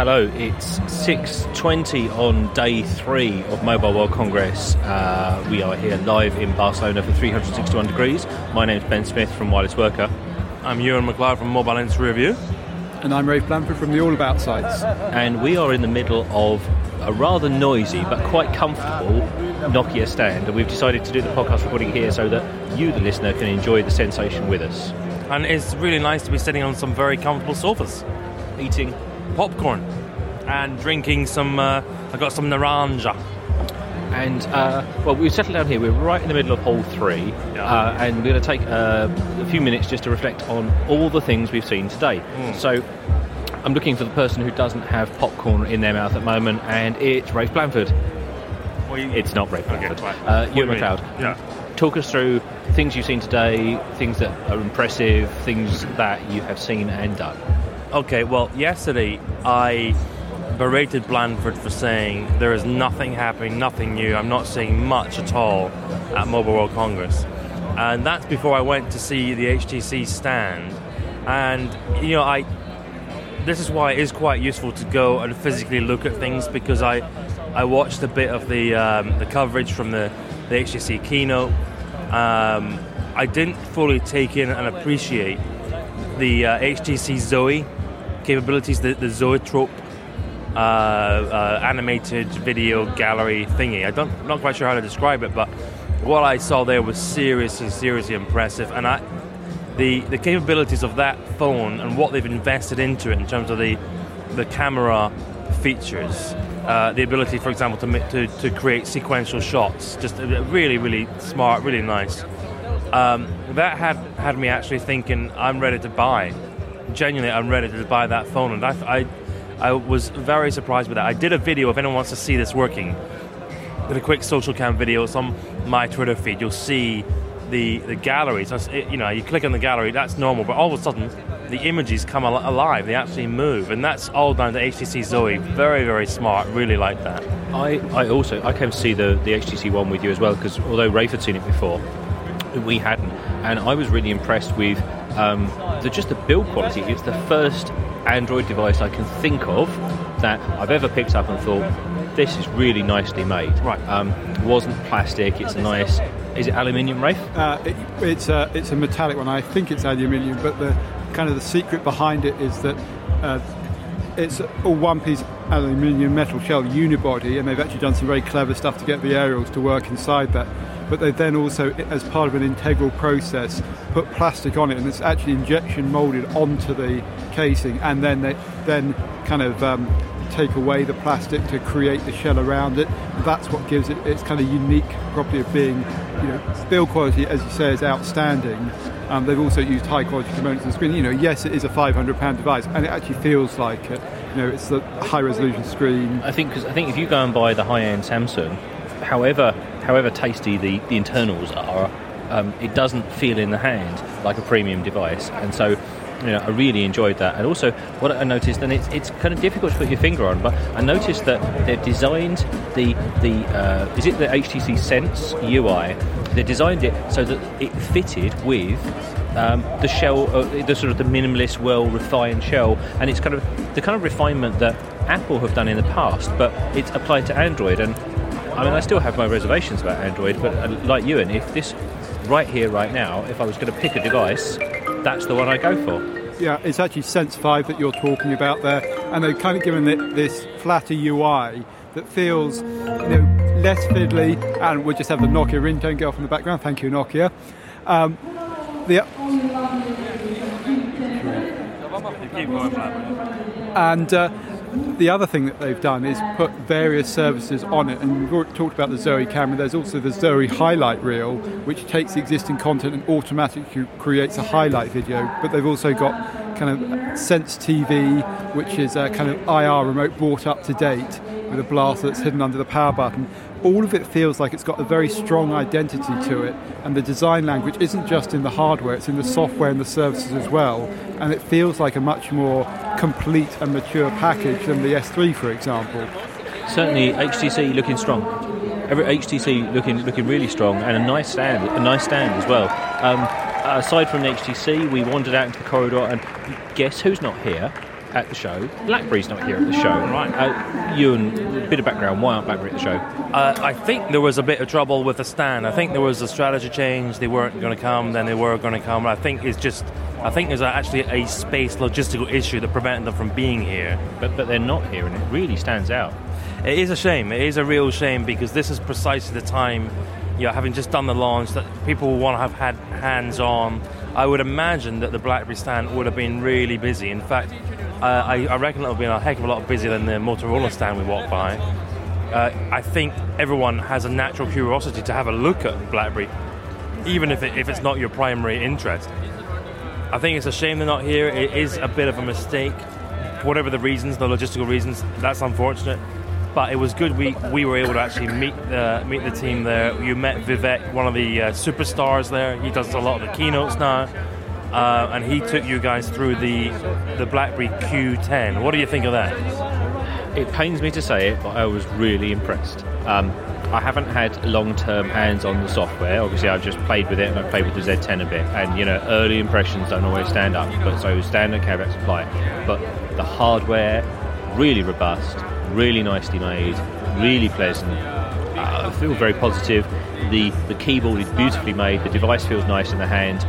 Hello, it's 6.20 on day three of Mobile World Congress. Uh, we are here live in Barcelona for 361 degrees. My name's Ben Smith from Wireless Worker. I'm Ewan McLeod from Mobile Industry Review. And I'm Rafe Blandford from the All About sites. And we are in the middle of a rather noisy but quite comfortable Nokia stand. And we've decided to do the podcast recording here so that you, the listener, can enjoy the sensation with us. And it's really nice to be sitting on some very comfortable sofas, Eating popcorn, and drinking some. Uh, I got some naranja. And uh, well, we've settled down here. We're right in the middle of hole three, Yeah. uh, and we're going to take uh, a few minutes just to reflect on all the things we've seen today. So, I'm looking for the person who doesn't have popcorn in their mouth at the moment, and it's Rafe Blandford. Well, you- It's not Rafe Blandford. right. Uh, Ewan you? McLeod. Yeah. Talk us through things you've seen today, things that are impressive, things that you have seen and done. Okay, well, yesterday I berated Blandford for saying there is nothing happening, nothing new. I'm not seeing much at all at Mobile World Congress. And that's before I went to see the HTC stand. And, you know, I. This is why it is quite useful to go and physically look at things because I, I watched a bit of the um, the coverage from the, the HTC keynote. Um, I didn't fully take in and appreciate the uh, HTC Zoe capabilities, the, the Zoetrope uh, uh, animated video gallery thingy. I don't, I'm not quite sure how to describe it, but what I saw there was seriously, seriously impressive. And I, the the capabilities of that phone and what they've invested into it in terms of the the camera features, uh, the ability, for example, to, to to create sequential shots, just really, really smart, really nice. Um, that had had me actually thinking I'm ready to buy. Genuinely, I'm ready to buy that phone, and I, I, I was very surprised with that. I did a video. If anyone wants to see this working, did a quick Socialcam video. It's on my Twitter feed. You'll see the the gallery. So you know, you click on the gallery. That's normal, but all of a sudden, the images come al- alive. They actually move, and that's all down to HTC Zoe. Very, very smart. Really like that. I, I also I came to see the, the HTC One with you as well because although Rafe had seen it before, we hadn't, and I was really impressed with um, the just the build quality. It's the first Android device I can think of that I've ever picked up and thought this is really nicely made. Right. um, wasn't plastic. It's nice. Is it aluminium, Rafe? Uh, it, it's, a, it's a metallic one. I think it's aluminium, but the kind of the secret behind it is that uh, it's a one piece aluminium metal shell unibody, and they've actually done some very clever stuff to get the aerials to work inside that. But they then also, as part of an integral process, put plastic on it, and it's actually injection molded onto the casing, and then they then kind of um, take away the plastic to create the shell around it. That's what gives it its kind of unique property of being, you know, build quality, as you say, is outstanding. Um, they've also used high quality components on the screen. You know, yes, it is a 500 pound device, and it actually feels like it. You know, it's the high resolution screen. I think because I think if you go and buy the high end Samsung, however however tasty the, the internals are, um, it doesn't feel in the hand like a premium device, and so. You know, I really enjoyed that, and also what I noticed, and it's, it's kind of difficult to put your finger on, but I noticed that they've designed the the uh, is it the HTC Sense UI? They designed it so that it fitted with um, the shell, uh, the sort of the minimalist, well refined shell, and it's kind of the kind of refinement that Apple have done in the past, but it's applied to Android. And I mean, I still have my reservations about Android, but uh, like you, and if this right here, right now, if I was going to pick a device, that's the one I go for. Yeah, it's actually Sense 5 that you're talking about there, and they've kind of given it this flatter UI that feels, you know, less fiddly, and we'll just have the Nokia ringtone go off in the background. Thank you, Nokia. Um, the, And uh, the other thing that they've done is put various services on it. And we've talked about the Zoe camera. There's also the Zoe highlight reel, which takes existing content and automatically creates a highlight video. But they've also got kind of Sense TV, which is a kind of IR remote brought up to date with a blaster that's hidden under the power button. All of it feels like it's got a very strong identity to it, and the design language isn't just in the hardware, it's in the software and the services as well. And it feels like a much more complete and mature package than the S3, for example. Certainly, HTC looking strong. Every HTC looking looking really strong, and a nice stand, a nice stand as well. Um, aside from the HTC, we wandered out into the corridor, and guess who's not here? At the show. BlackBerry's not here at the show. Right. Uh, you and a bit of background. Why aren't BlackBerry at the show? Uh, I think there was a bit of trouble with the stand. I think there was a strategy change. They weren't going to come, then they were going to come. I think it's just, I think there's actually a space logistical issue that prevented them from being here. But but they're not here, and it really stands out. It is a shame. It is a real shame because this is precisely the time, you know, having just done the launch, that people want to have had hands on. I would imagine that the BlackBerry stand would have been really busy. In fact, I, I reckon it'll be a heck of a lot busier than the Motorola stand we walked by. Uh, I think everyone has a natural curiosity to have a look at BlackBerry, even if, it, if it's not your primary interest. I think it's a shame they're not here. It is a bit of a mistake. Whatever the reasons, the logistical reasons, that's unfortunate. But it was good we, we were able to actually meet the, meet the team there. You met Vivek, one of the uh, superstars there. He does a lot of the keynotes now. Uh, and he took you guys through the the BlackBerry Q10. What do you think of that? It pains me to say it, but I was really impressed. Um, I haven't had long-term hands on the software. Obviously, I've just played with it and I've played with the Z10 a bit. And you know, early impressions don't always stand up, but so standard caveats apply. But the hardware, really robust, really nicely made, really pleasant. Uh, I feel very positive. The the keyboard is beautifully made. The device feels nice in the hand.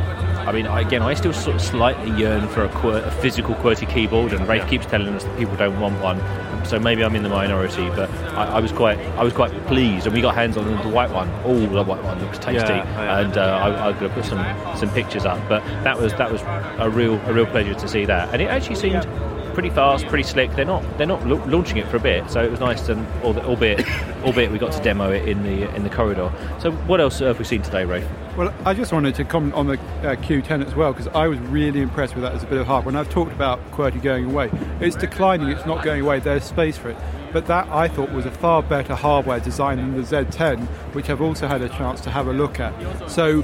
I mean, I- again, I still sort of slightly yearn for a, quir- a physical QWERTY keyboard, and Rafe keeps telling us that people don't want one. So maybe I'm in the minority, but I, I was quite, I was quite pleased, and we got hands on the white one. Oh, the white one looks tasty, Yeah, yeah. and uh, I, I'm going to put some, some pictures up. But that was that was a real a real pleasure to see that, and it actually seemed pretty fast, pretty slick. They're not they're not launching it for a bit, so it was nice to, albeit albeit we got to demo it in the in the corridor. So what else have we seen today, Ray? Well, I just wanted to comment on the uh, Q10 as well because I was really impressed with that as a bit of hardware. When I've talked about QWERTY going away, it's declining, it's not going away, there's space for it. But that I thought was a far better hardware design than the Z10, which I've also had a chance to have a look at. So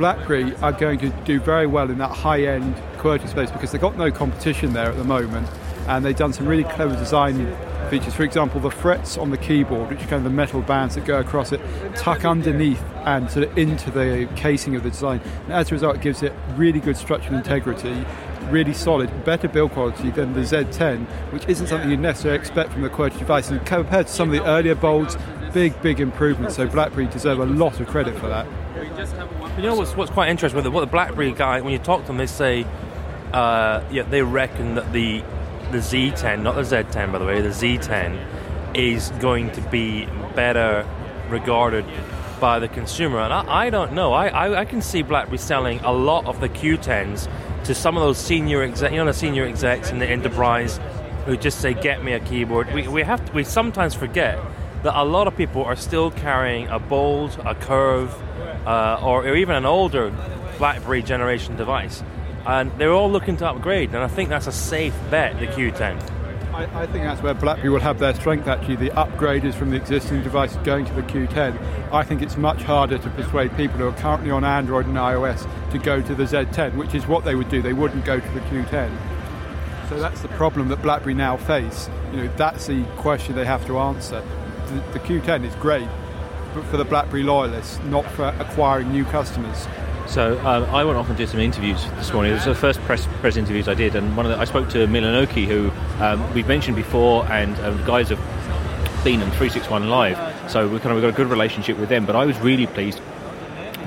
BlackBerry are going to do very well in that high-end QWERTY space because they've got no competition there at the moment, and they've done some really clever design features. For example, the frets on the keyboard, which are kind of the metal bands that go across it, tuck underneath and sort of into the casing of the design. And as a result, it gives it really good structural integrity. Really solid, better build quality than the Z10, which isn't something you'd necessarily expect from the QWERTY device. And compared to some of the earlier bolds, big, big improvements. So BlackBerry deserve a lot of credit for that. You know what's, what's quite interesting with it? What the BlackBerry guy, when you talk to them, they say, uh, yeah, they reckon that the the Z10, not the Z10 by the way, the Z10 is going to be better regarded by the consumer. And I, I don't know. I, I, I can see BlackBerry selling a lot of the Q10s to some of those senior exec, you know, the senior execs in the enterprise who just say, "Get me a keyboard." We, we have to, we sometimes forget that a lot of people are still carrying a bold, a curve, uh, or, or even an older BlackBerry generation device, and they're all looking to upgrade. And I think that's a safe bet, the Q10. I, think that's where BlackBerry will have their strength actually. The upgraders from the existing devices going to the Q10. I think it's much harder to persuade people who are currently on Android and iOS to go to the Z10, which is what they would do. They wouldn't go to the Q10. So that's the problem that BlackBerry now face. You know, that's the question they have to answer. The, the Q10 is great, but for the BlackBerry loyalists, not for acquiring new customers. So um, I went off and did some interviews this morning. It was the first press press interviews I did, and one of the, I spoke to Milanoki, who um, we've mentioned before, and um, guys have been on 361 Live, so we kind of got a good relationship with them. But I was really pleased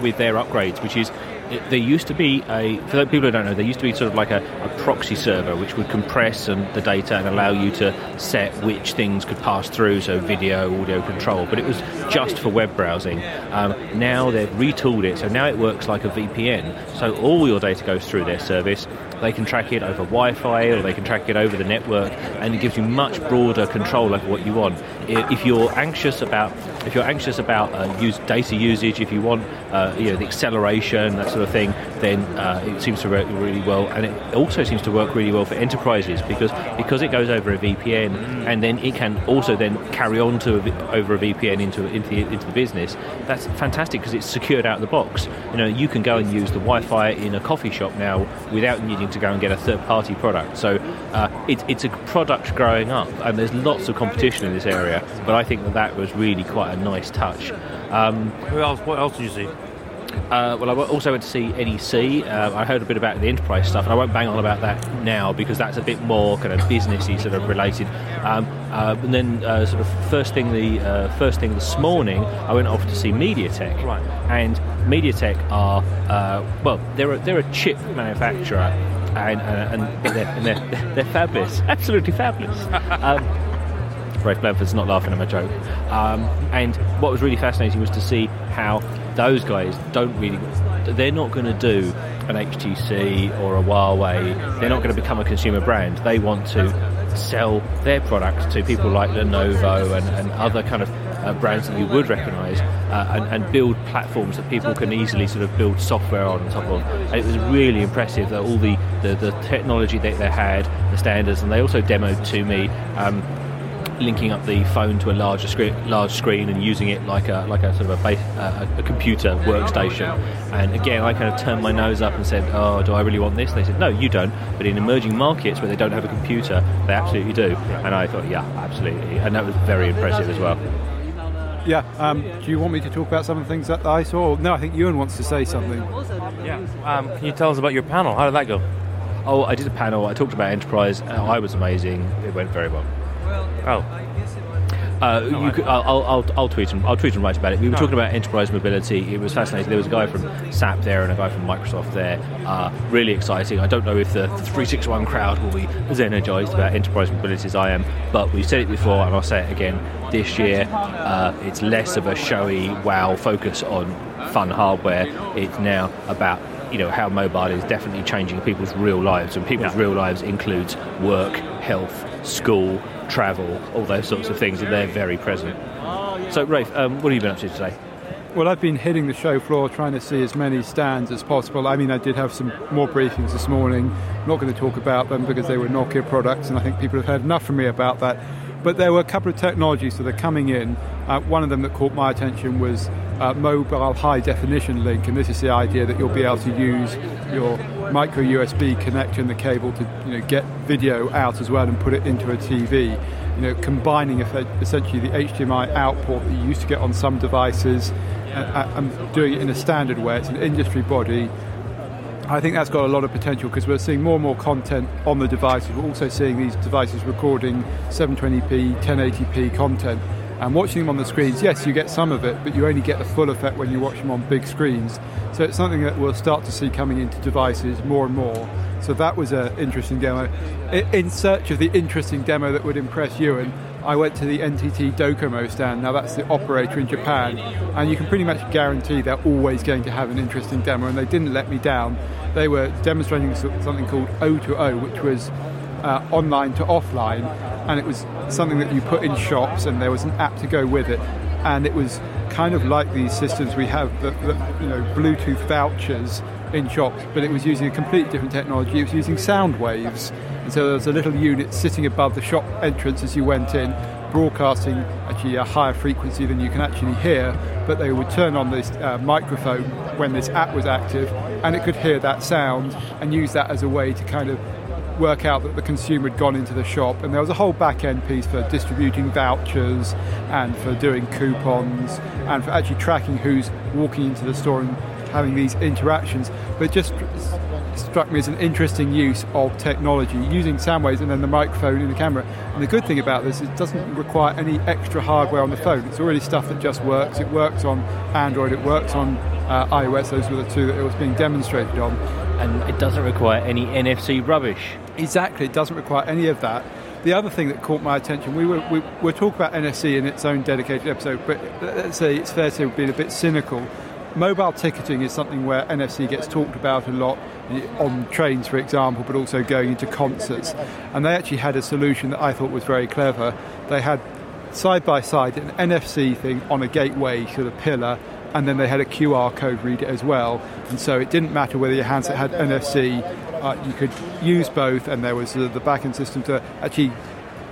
with their upgrades, which is it, there used to be a for people who don't know there used to be sort of like a, a proxy server which would compress and the data and allow you to set which things could pass through so video audio control but it was just for web browsing. Um, now they've retooled it so now it works like a VPN so all your data goes through their service. They can track it over Wi-Fi or they can track it over the network and it gives you much broader control over what you want. If you're anxious about if you're anxious about uh, use data usage if you want uh, you know the acceleration that sort of thing then uh, it seems to work really well. And it also seems to work really well for enterprises because because it goes over a VPN and then it can also then carry on to a, over a VPN into into the, into the business. That's fantastic because it's secured out of the box. You know you can go and use the Wi-Fi in a coffee shop now without needing to go and get a third party product. So uh, it, it's a product growing up and there's lots of competition in this area but I think that that was really quite a nice touch um, Who else? What else did you see? Uh, well, I also went to see NEC. Uh, I heard a bit about the enterprise stuff, and I won't bang on about that now because that's a bit more kind of businessy sort of related. Um, uh, and then, uh, sort of first thing the uh, first thing this morning, I went off to see MediaTek. Right. And MediaTek are uh, well, they're a, they're a chip manufacturer, and and, and, they're, and they're, they're fabulous, absolutely fabulous. Um, Rafe Blandford's not laughing at my joke. Um, and what was really fascinating was to see how those guys don't really, they're not going to do an HTC or a Huawei. They're not going to become a consumer brand. They want to sell their products to people like Lenovo and, and other kind of uh, brands that you would recognise uh, and, and, build platforms that people can easily sort of build software on top of. And it was really impressive that all the, the, the technology that they had, the standards, and they also demoed to me. Um, linking up the phone to a larger screen, large screen and using it like a like a sort of a, base, uh, a computer workstation. And again, I kind of turned my nose up and said, "Oh, do I really want this?" And they said, "No, you don't." But in emerging markets where they don't have a computer, they absolutely do. And I thought, "Yeah, absolutely," and that was very impressive as well. Yeah. Um, do you want me to talk about some of the things that I saw? No, I think Ewan wants to say something. Yeah. Um, can you tell us about your panel? How did that go? Oh, I did a panel. I talked about enterprise. I was amazing. It went very well. Oh. Uh, no, could, I'll, I'll, I'll, tweet and I'll tweet and write about it. We were no. talking about enterprise mobility. It was fascinating. There was a guy from SAP there and a guy from Microsoft there. Uh, really exciting. I don't know if the 361 crowd will be as energized about enterprise mobility as I am, but we've said it before and I'll say it again. This year, uh, it's less of a showy wow focus on fun hardware. It's now about you know how mobile is definitely changing people's real lives, and people's yeah. real lives includes work, health, school, travel, all those sorts of things, and they're very present. So, Rafe, um, what have you been up to today? Well, I've been hitting the show floor trying to see as many stands as possible. I mean, I did have some more briefings this morning. I'm not going to talk about them because they were Nokia products, and I think people have heard enough from me about that. But there were a couple of technologies that are coming in. Uh, one of them that caught my attention was uh, mobile high definition link, and this is the idea that you'll be able to use your micro USB connector and the cable to you know, get video out as well and put it into a TV. You know, combining essentially the HDMI output that you used to get on some devices and, and doing it in a standard way. It's an industry body. I think that's got a lot of potential because we're seeing more and more content on the devices. We're also seeing these devices recording 720p, 1080p content and watching them on the screens, yes, you get some of it, but you only get the full effect when you watch them on big screens. So it's something that we'll start to see coming into devices more and more. So that was an interesting demo. In search of the interesting demo that would impress you, and I went to the NTT Docomo stand. Now that's the operator in Japan, and you can pretty much guarantee they're always going to have an interesting demo, and they didn't let me down. They were demonstrating something called O2O, which was uh, online to offline, and it was something that you put in shops, and there was an app to go with it, and it was kind of like these systems we have, that, you know, Bluetooth vouchers in shops, but it was using a completely different technology. It was using sound waves, and so there was a little unit sitting above the shop entrance as you went in, broadcasting actually a higher frequency than you can actually hear, but they would turn on this uh, microphone when this app was active, and it could hear that sound and use that as a way to kind of work out that the consumer had gone into the shop, and there was a whole back end piece for distributing vouchers and for doing coupons and for actually tracking who's walking into the store and having these interactions. But just struck me as an interesting use of technology, using sound waves and then the microphone in the camera. And the good thing about this is it doesn't require any extra hardware on the phone. It's already stuff that just works. It works on Android, it works on uh, iOS. Those were the two that it was being demonstrated on. And it doesn't require any NFC rubbish. Exactly, it doesn't require any of that. The other thing that caught my attention, we were we, we're talking about NFC in its own dedicated episode, but let's say it's fair to be a bit cynical. Mobile ticketing is something where NFC gets talked about a lot eh, on trains, for example, but also going into concerts. And they actually had a solution that I thought was very clever. They had side by side an NFC thing on a gateway sort of pillar, and then they had a QR code reader as well. And so it didn't matter whether your handset had NFC uh, you could use both, and there was uh, the backend system to actually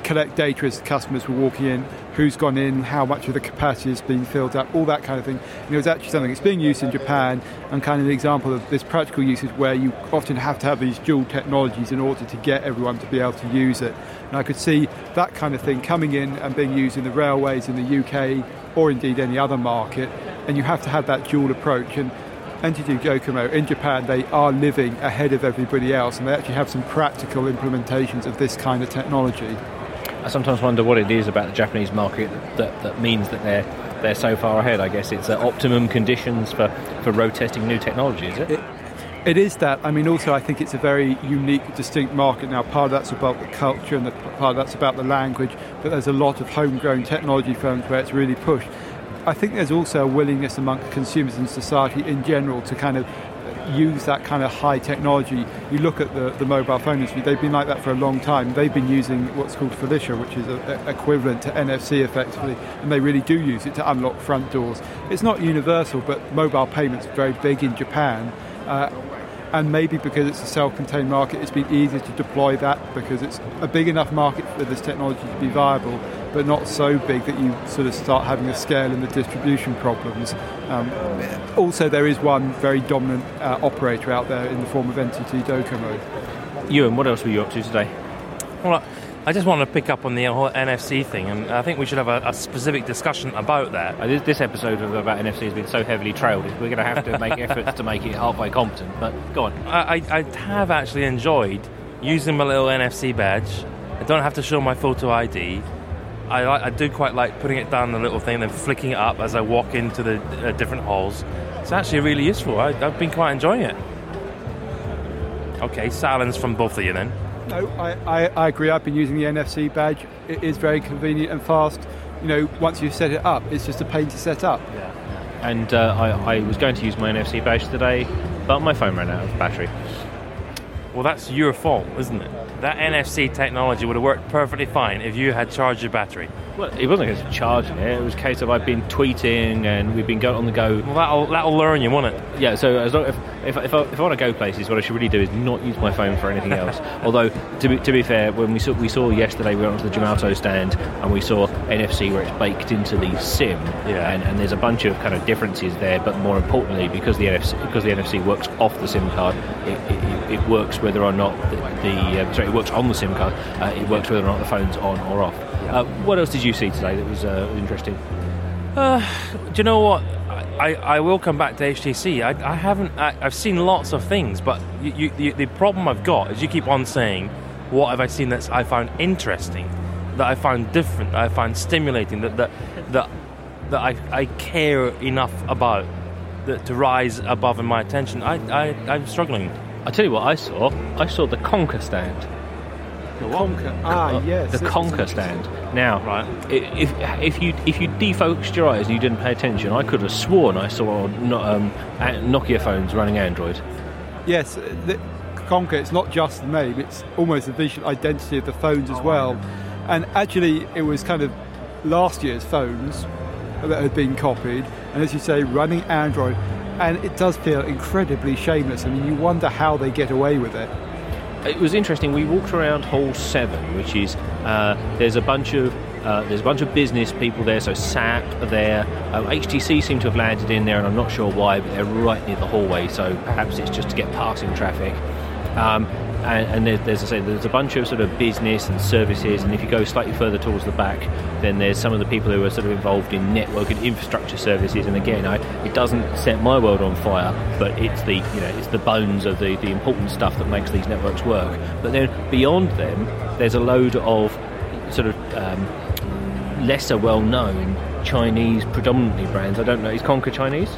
collect data as customers were walking in, who's gone in, how much of the capacity has been filled up, all that kind of thing. And it was actually something that's being used in Japan and kind of an example of this practical usage where you often have to have these dual technologies in order to get everyone to be able to use it. And I could see that kind of thing coming in and being used in the railways in the UK or indeed any other market. And you have to have that dual approach. And NTT Docomo in Japan, they are living ahead of everybody else, and they actually have some practical implementations of this kind of technology. I sometimes wonder what it is about the Japanese market that, that means that they're they're so far ahead. I guess it's uh, optimum conditions for, for road testing new technology, is it? it? It is that. I mean, also, I think it's a very unique, distinct market. Now, part of that's about the culture and the, part of that's about the language, but there's a lot of homegrown technology firms where it's really pushed. I think there's also a willingness among consumers and society in general to kind of use that kind of high technology. You look at the, the mobile phone industry, they've been like that for a long time. They've been using what's called FeliCa, which is a, a, equivalent to NFC effectively, and they really do use it to unlock front doors. It's not universal, but mobile payments are very big in Japan. Uh, and maybe because it's a self-contained market, it's been easier to deploy that because it's a big enough market for this technology to be viable, but not so big that you sort of start having a scale and the distribution problems. Um, also, there is one very dominant uh, operator out there in the form of NTT Docomo. Ewan, what else were you up to today? Well, I just want to pick up on the whole NFC thing, and I think we should have a, a specific discussion about that. Uh, this, this, episode of, about NFC has been so heavily trailed, we're going to have to make efforts to make it halfway competent. But go on. I, I, have actually enjoyed using my little NFC badge. I don't have to show my photo ID. I, I do quite like putting it down the little thing, then flicking it up as I walk into the uh, different halls. It's actually really useful. I, I've been quite enjoying it. Okay, silence from both of you then. No, I, I, I, agree. I've been using the NFC badge. It is very convenient and fast. You know, once you've set it up, it's just a pain to set up. Yeah. yeah. And uh, I, I was going to use my NFC badge today, but my phone ran out of battery. Well, that's your fault, isn't it? That NFC technology would have worked perfectly fine if you had charged your battery. Well, it wasn't a case of charging it. It was a case of I've been tweeting and we've been going on the go. Well, that'll, that'll learn you, won't it? Yeah. So as long if if, if, I, if I want to go places, what I should really do is not use my phone for anything else. Although to be, to be fair, when we saw we saw yesterday, we went onto the Gemalto stand and we saw NFC where it's baked into the SIM. Yeah. And, and there's a bunch of kind of differences there, but more importantly, because the NFC because the NFC works off the SIM card, it, it, it works whether or not the, the uh, sorry, it works on the SIM card. Uh, it works whether or not the phone's on or off. Uh, what else did you see today that was uh, interesting? Uh, do you know what? I, I will come back to HTC. I, I haven't. I, have seen lots of things, but you, you, the, the problem I've got is you keep on saying, "What have I seen that I found interesting, that I found different, that I find stimulating, that that that, that I, I care enough about that to rise above in my attention?" I, I I'm struggling. I tell you what I saw. I saw the Konka stand. The Konka. Ah, uh, yes. The Konka stand. Now, right. if if you if you defocused your eyes and you didn't pay attention, I could have sworn I saw um, Nokia phones running Android. Yes, the Konka. It's not just the name; it's almost the visual identity of the phones as well. And actually, it was kind of last year's phones that had been copied, and as you say, running Android. And it does feel incredibly shameless. I mean, you wonder how they get away with it it was interesting. We walked around Hall Seven, which is uh, there's a bunch of uh, there's a bunch of business people there. So SAP are there. Um, HTC seem to have landed in there, and I'm not sure why, but they're right near the hallway. So perhaps it's just to get passing traffic. Um, and, and there's, there's, I say, there's a bunch of sort of business and services, and if you go slightly further towards the back, then there's some of the people who are sort of involved in network and infrastructure services. And again, I, it doesn't set my world on fire, but it's the you know it's the bones of the, the important stuff that makes these networks work. But then beyond them, there's a load of sort of um, lesser well known Chinese predominantly brands. I don't know, is Konka Chinese?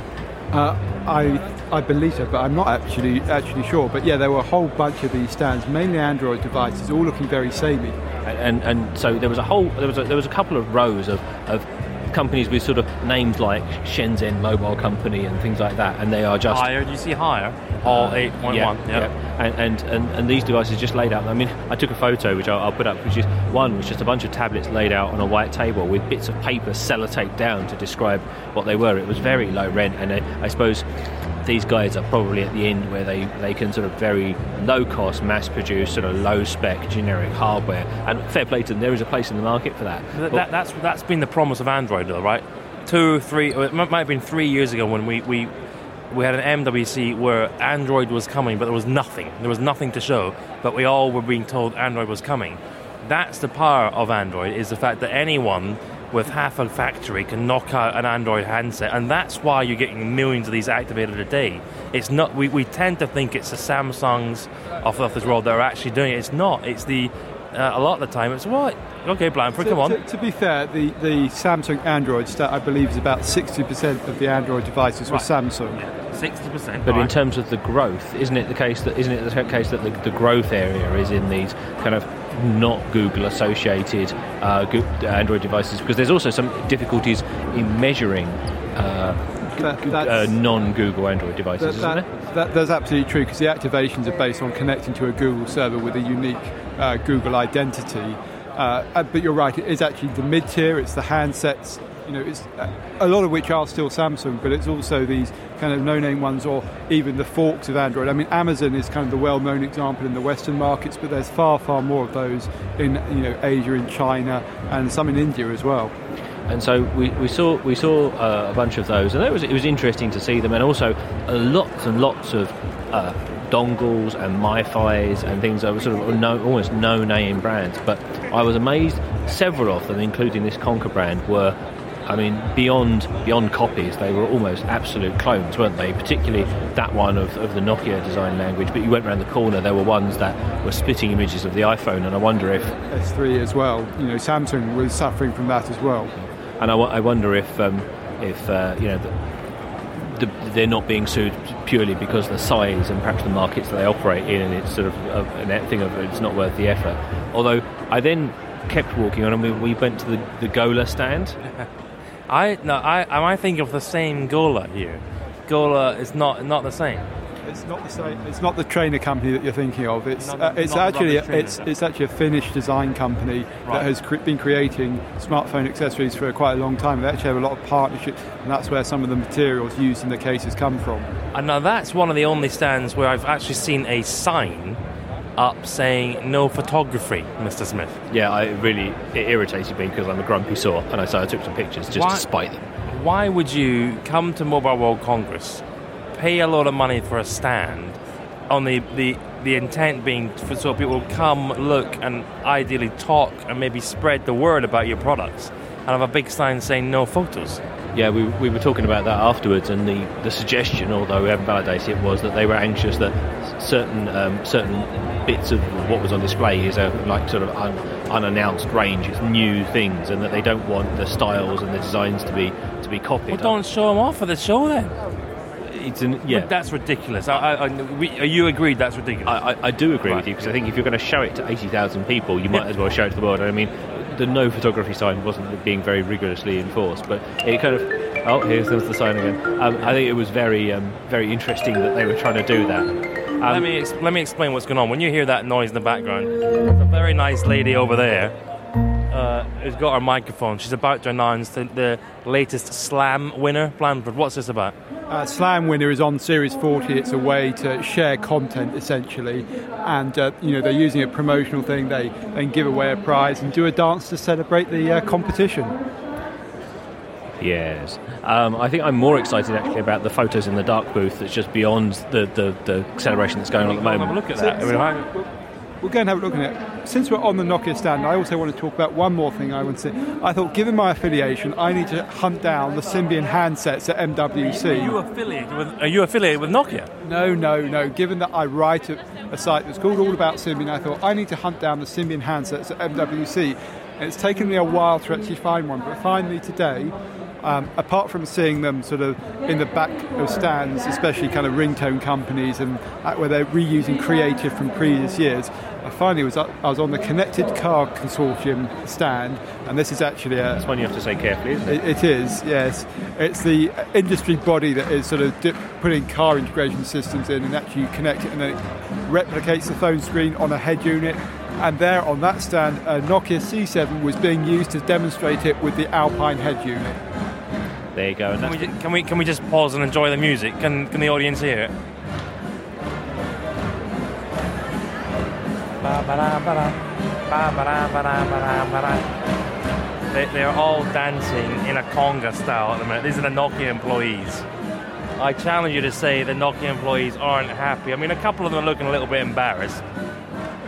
Uh, I I believe so, but I'm not actually actually sure. But yeah, there were a whole bunch of these stands, mainly Android devices, all looking very samey. And, and, and so there was a whole there was a, there was a couple of rows of, of companies with sort of names like Shenzhen Mobile Company and things like that, and they are just Haier. Do you see Haier? All uh, eight point yeah, one. Yeah. yeah. And, and, and and these devices just laid out. I mean, I took a photo which I'll, I'll, put up, which is one was just a bunch of tablets laid out on a white table with bits of paper sellotaped down to describe what they were. It was very low rent, and I, I suppose these guys are probably at the end where they, they can sort of very low cost mass produce sort of low spec generic hardware and fair play to them there is a place in the market for that but that, that's that's been the promise of android though right two three it might have been three years ago when we, we we had an MWC where Android was coming, but there was nothing. There was nothing to show, but we all were being told Android was coming. That's the power of Android, is the fact that anyone with half a factory can knock out an Android handset, and that's why you're getting millions of these activated a day. It's not. We, we tend to think it's the Samsungs of, of this world that are actually doing it. It's not. It's the uh, a lot of the time it's what okay Blandford, come on to, to, be fair the, the Samsung Android stat I believe is about 60% of the Android devices right. were Samsung yeah, 60% but right. in terms of the growth isn't it the case that isn't it the case that the, the growth area is in these kind of not Google associated uh, Android devices because there's also some difficulties in measuring uh, that, uh, non-Google Android devices, that, isn't that, that, that's absolutely true because the activations are based on connecting to a Google server with a unique uh, Google identity. Uh, uh, but you're right; it is actually the mid-tier. It's the handsets. You know, it's a lot of which are still Samsung, but it's also these kind of no-name ones, or even the forks of Android. I mean, Amazon is kind of the well-known example in the Western markets, but there's far, far more of those in you know Asia, in China, and some in India as well and so we, we saw we saw uh, a bunch of those, and it was it was interesting to see them, and also uh, lots and lots of uh, dongles and MiFi's and things that were sort of no, almost no name brands. But I was amazed. Several of them, including this Konka brand, were I mean, beyond beyond copies, they were almost absolute clones, weren't they? Particularly that one of, of the Nokia design language. But you went around the corner, there were ones that were splitting images of the iPhone, and I wonder if S3 as well. You know, Samsung was suffering from that as well and I, I wonder if um, if uh, you know the, the, they're not being sued purely because of the size and perhaps the markets that they operate in, and it's sort of a, a thing of it's not worth the effort. Although I then kept walking on, and we, we went to the, the Golla stand. I no, I am I thinking of the same Gola here. Gola is not not the same. It's not the same. It's not the trainer company that you're thinking of. It's not, uh, it's actually a, it's it's actually a Finnish design company right. that has cre- been creating smartphone accessories for quite a long time. They actually have a lot of partnerships, and that's where some of the materials used in the cases come from. And now that's one of the only stands where I've actually seen a sign up saying no photography, Mr. Smith. Yeah, I really it irritated me because I'm a grumpy sore, and I so I took some pictures just why, to spite them. Why would you come to Mobile World Congress? pay a lot of money for a stand on the, the, the intent being for so people come, look, and ideally talk and maybe spread the word about your products and have a big sign saying no photos. Yeah, we, we were talking about that afterwards, and the, the suggestion, although we haven't validated it, was that they were anxious that certain um, certain bits of what was on display is a like sort of un, unannounced range, it's new things, and that they don't want the styles and the designs to be to be copied. Well, don't show them off for the show then it's an, yeah. But that's ridiculous. I, I, we, are you agreed that's ridiculous? I, I do agree right. with you because I think if you're going to show it to 80,000 people, you might as well show it to the world. I mean, the no photography sign wasn't being very rigorously enforced, but it kind of oh here's the sign again. Um, I think it was very um, very interesting that they were trying to do that. Um, let me ex- let me explain what's going on. When you hear that noise in the background, there's a very nice lady over there uh, who's got her microphone. She's about to announce the, the latest Slam winner. Blandford, what's this about? Uh, Slam winner is on Series 40. It's a way to share content essentially, and uh, you know they're using a promotional thing. They then give away a prize and do a dance to celebrate the uh, competition. Yes. Um, I think I'm more excited actually about the photos in the dark booth that's just beyond the, the, the celebration that's going on at the moment. Have a look at that. I mean, I, we'll go and have a look at it. Since we're on the Nokia stand, I also want to talk about one more thing I want to say. I thought, given my affiliation, I need to hunt down the Symbian handsets at MWC. Are you affiliated with, are you affiliated with Nokia? No, no, no. Given that I write a, a site that's called All About Symbian, I thought I need to hunt down the Symbian handsets at MWC. And it's taken me a while to actually find one, but finally today, um, apart from seeing them sort of in the back of stands, especially kind of ringtone companies and where they're reusing creative from previous years, I finally was I was on the Connected Car Consortium stand, and this is actually a. That's one you have to say carefully, isn't it? it, it is, yes. It's the industry body that is sort of dip, putting car integration systems in and actually connect it, and then it replicates the phone screen on a head unit. And there on that stand, a Nokia C7 was being used to demonstrate it with the Alpine head unit. There you go. Can we, can we, can we just pause and enjoy the music? Can can the audience hear it? They, they are all dancing in a conga style at the minute. These are the Nokia employees. I challenge you to say the Nokia employees aren't happy. I mean, a couple of them are looking a little bit embarrassed.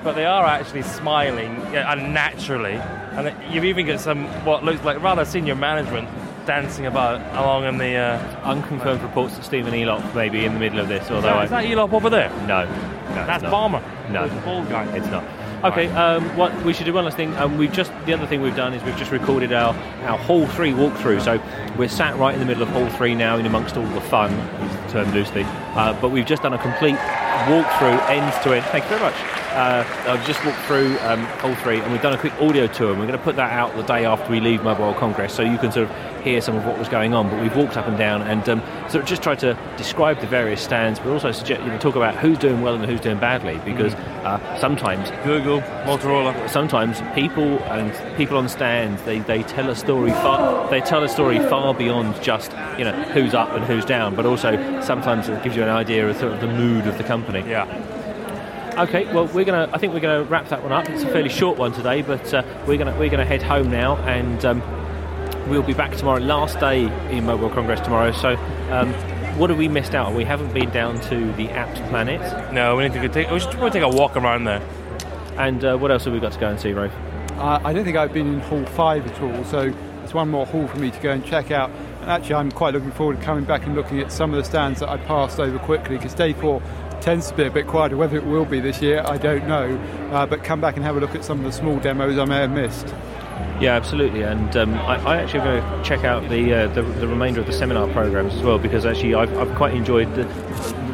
but they are actually smiling unnaturally. And you've even got some what looks like rather senior management dancing about along in the. Uh, Unconfirmed reports that Stephen Elop may be in the middle of this, although is that, is that Elop over there? No, no, That's it's. Palmer. No. the bald guy. It's not. Okay, um, what we should do one last thing. Um, we've just the other thing we've done is we've just recorded our, our Hall Three walkthrough. So we're sat right in the middle of Hall Three now, in amongst all the fun, is termed loosely. Uh, but we've just done a complete walkthrough, end to end. Thank you very much. Uh, I've just walked through um, Hall Three, and we've done a quick audio tour. And we're going to put that out the day after we leave Mobile World Congress, so you can sort of hear some of what was going on. But we've walked up and down, and um, sort of just tried to describe the various stands, but also suggest, you know, talk about who's doing well and who's doing badly, because uh, sometimes Google, Motorola. sometimes people and people on stands they, they tell a story far they tell a story far beyond just you know who's up and who's down but also sometimes it gives you an idea of sort of the mood of the company Yeah. Okay well we're gonna I think we're gonna wrap that one up it's a fairly short one today but uh, we're gonna we're gonna head home now and um, we'll be back tomorrow last day in Mobile Congress tomorrow so um, what have we missed out on? We haven't been down to the App Planet. No, we need to go take. We should probably take a walk around there. And uh, what else have we got to go and see, Rafe? Uh, I don't think I've been in Hall 5 at all, so it's one more hall for me to go and check out. And actually, I'm quite looking forward to coming back and looking at some of the stands that I passed over quickly because day 4 tends to be a bit quieter. Whether it will be this year, I don't know. Uh, but come back and have a look at some of the small demos I may have missed. Yeah, absolutely. And um, I, I actually going to check out the, uh, the the remainder of the seminar programs as well because actually I've, I've quite enjoyed the.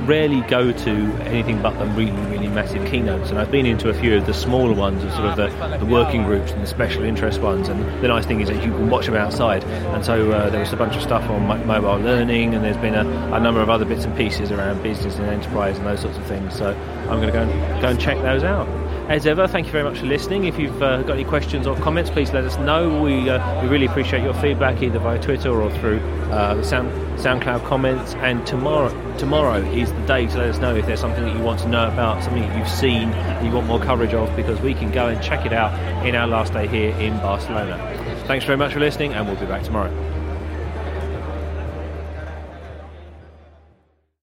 Rarely go to anything but the really, really massive keynotes, and I've been into a few of the smaller ones, of sort of the, the working groups and the special interest ones. And the nice thing is that you can watch them outside. And so uh, there was a bunch of stuff on mo- mobile learning, and there's been a, a number of other bits and pieces around business and enterprise and those sorts of things. So I'm going to go and go and check those out. As ever, thank you very much for listening. If you've uh, got any questions or comments, please let us know. We, uh, we really appreciate your feedback either via Twitter or through uh, Sound, SoundCloud comments. And tomorrow, tomorrow is the day to let us know if there's something that you want to know about, something that you've seen that you want more coverage of, because we can go and check it out in our last day here in Barcelona. Thanks very much for listening, and we'll be back tomorrow.